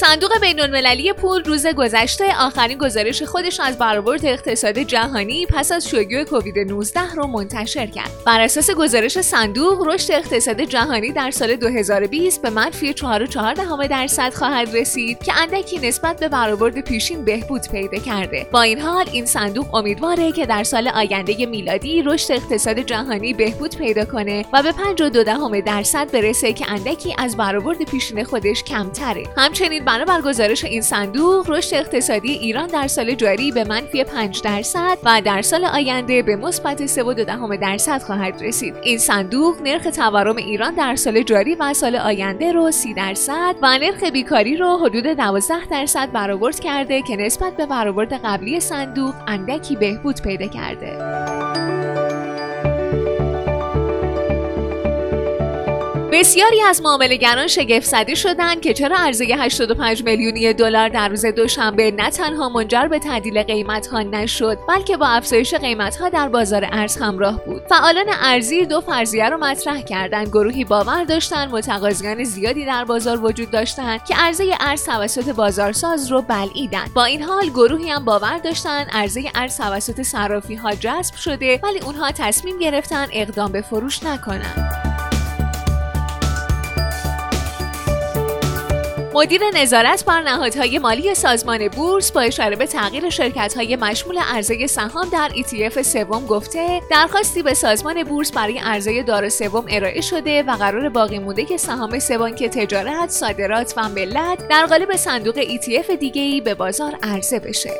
صندوق بین المللی پول روز گذشته آخرین گزارش خودش از برآورد اقتصاد جهانی پس از شیوع کووید 19 رو منتشر کرد. بر اساس گزارش صندوق رشد اقتصاد جهانی در سال 2020 به منفی 4.4 درصد خواهد رسید که اندکی نسبت به برآورد پیشین بهبود پیدا کرده. با این حال این صندوق امیدواره که در سال آینده میلادی رشد اقتصاد جهانی بهبود پیدا کنه و به 5.2 درصد برسه که اندکی از برآورد پیشین خودش کمتره. همچنین بنابر گزارش این صندوق رشد اقتصادی ایران در سال جاری به منفی 5 درصد و در سال آینده به مثبت 3.2 درصد خواهد رسید. این صندوق نرخ تورم ایران در سال جاری و سال آینده رو 30 درصد و نرخ بیکاری رو حدود 12 درصد برآورد کرده که نسبت به برآورد قبلی صندوق اندکی بهبود پیدا کرده. بسیاری از معاملهگران شگفت زده شدند که چرا عرضه 85 میلیونی دلار در روز دوشنبه نه تنها منجر به تعدیل قیمت ها نشد بلکه با افزایش قیمت ها در بازار ارز همراه بود. فعالان ارزی دو فرضیه رو مطرح کردند. گروهی باور داشتند متقاضیان زیادی در بازار وجود داشتند که عرضه ارز توسط بازارساز رو بلعیدند. با این حال گروهی هم باور داشتند عرضه ارز توسط صرافی ها جذب شده ولی اونها تصمیم گرفتن اقدام به فروش نکنند. مدیر نظارت بر نهادهای مالی سازمان بورس با اشاره به تغییر شرکت‌های مشمول عرضه سهام در ETF سوم گفته درخواستی به سازمان بورس برای عرضه دار سوم ارائه شده و قرار باقی مونده سهام سوم که تجارت، صادرات و ملت در قالب صندوق ETF دیگه‌ای به بازار عرضه بشه.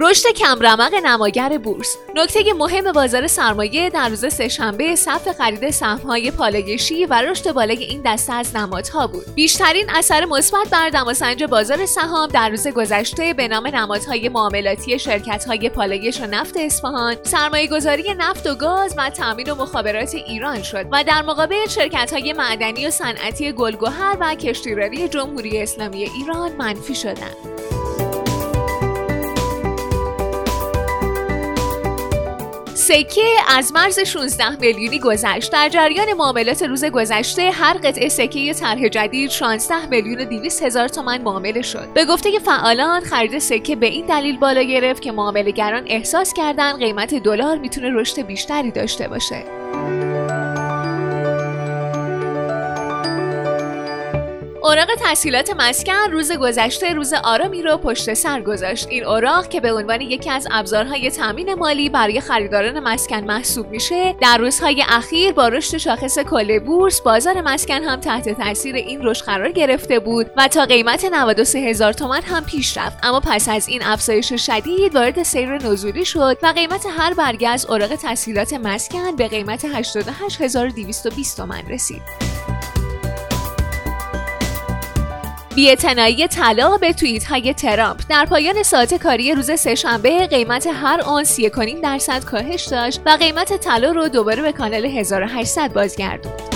رشد کمرمق نماگر بورس. نکته مهم بازار سرمایه در روز سهشنبه صف خرید سهم‌های پالایشی و رشد بالای این دسته از نمادها بود. بیشترین اثر مثبت بر دماسنج بازار سهام در روز گذشته به نام نمادهای معاملاتی شرکت‌های پالایش و نفت اصفهان سرمایه‌گذاری نفت و گاز و تامین و مخابرات ایران شد و در مقابل شرکت‌های معدنی و صنعتی گلگهر و کشتیرانی جمهوری اسلامی ایران منفی شدند. سکه از مرز 16 میلیونی گذشت در جریان معاملات روز گذشته هر قطعه سکه طرح جدید 16 میلیون و 200 هزار تومان معامله شد. به گفته فعالان خرید سکه به این دلیل بالا گرفت که معاملهگران احساس کردند قیمت دلار می‌تونه رشد بیشتری داشته باشه. اوراق تحصیلات مسکن روز گذشته روز آرامی رو پشت سر گذاشت. این اوراق که به عنوان یکی از ابزارهای تامین مالی برای خریداران مسکن محسوب میشه در روزهای اخیر با رشد شاخص کل بورس بازار مسکن هم تحت تاثیر این رشد قرار گرفته بود و تا قیمت 93 هزار تومان هم پیش رفت. اما پس از این افزایش شدید وارد سیر نزولی شد و قیمت هر برگه از اوراق تحصیلات مسکن به قیمت 88220 تومان رسید. بی‌اعتنایی طلا به توییت های ترامپ در پایان ساعت کاری روز سهشنبه قیمت هر آن 3.5 درصد کاهش داشت و قیمت طلا رو دوباره به کانال 1800 بازگردوند.